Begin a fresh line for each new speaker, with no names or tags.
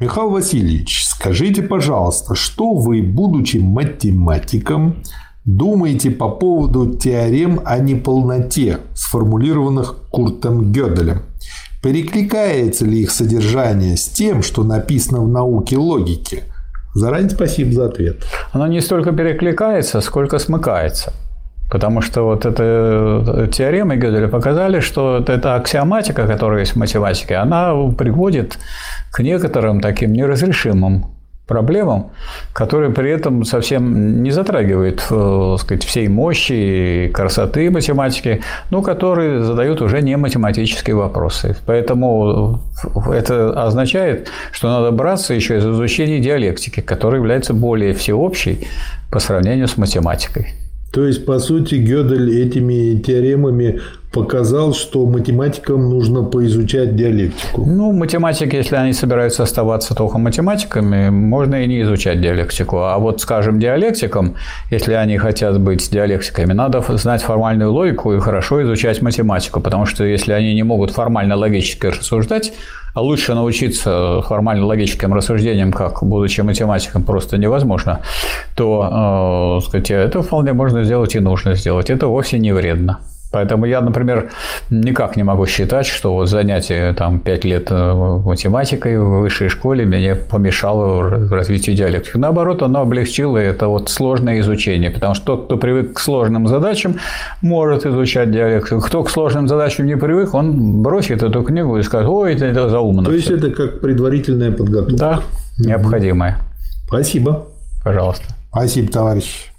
Михаил Васильевич, скажите, пожалуйста, что вы, будучи математиком, думаете по поводу теорем о неполноте, сформулированных Куртом Гёделем? Перекликается ли их содержание с тем, что написано в науке логики? Заранее спасибо за ответ.
Оно не столько перекликается, сколько смыкается. Потому что вот эта э, теоремы Гёделя показали, что эта аксиоматика, которая есть в математике, она приводит к некоторым таким неразрешимым проблемам, которые при этом совсем не затрагивают э, сказать, всей мощи и красоты математики, но которые задают уже не математические вопросы. Поэтому это означает, что надо браться еще из изучения диалектики, которая является более всеобщей по сравнению с математикой.
То есть, по сути, Гёдель этими теоремами показал, что математикам нужно поизучать диалектику.
Ну, математики, если они собираются оставаться только математиками, можно и не изучать диалектику. А вот, скажем, диалектикам, если они хотят быть диалектиками, надо знать формальную логику и хорошо изучать математику, потому что если они не могут формально логически рассуждать, лучше научиться формально-логическим рассуждениям, как будучи математиком, просто невозможно, то э, сказать, это вполне можно сделать и нужно сделать. Это вовсе не вредно. Поэтому я, например, никак не могу считать, что вот занятие там, 5 лет э, математикой в высшей школе мне помешало развитию диалектики. Наоборот, оно облегчило это вот сложное изучение, потому что тот, кто привык к сложным задачам, может изучать диалектику. Кто к сложным задачам не привык, он бросит эту книгу и скажет, ой, это, это заумно.
То есть, все. это как предварительная подготовка?
Да, необходимая.
Спасибо.
Пожалуйста.
Спасибо, товарищ.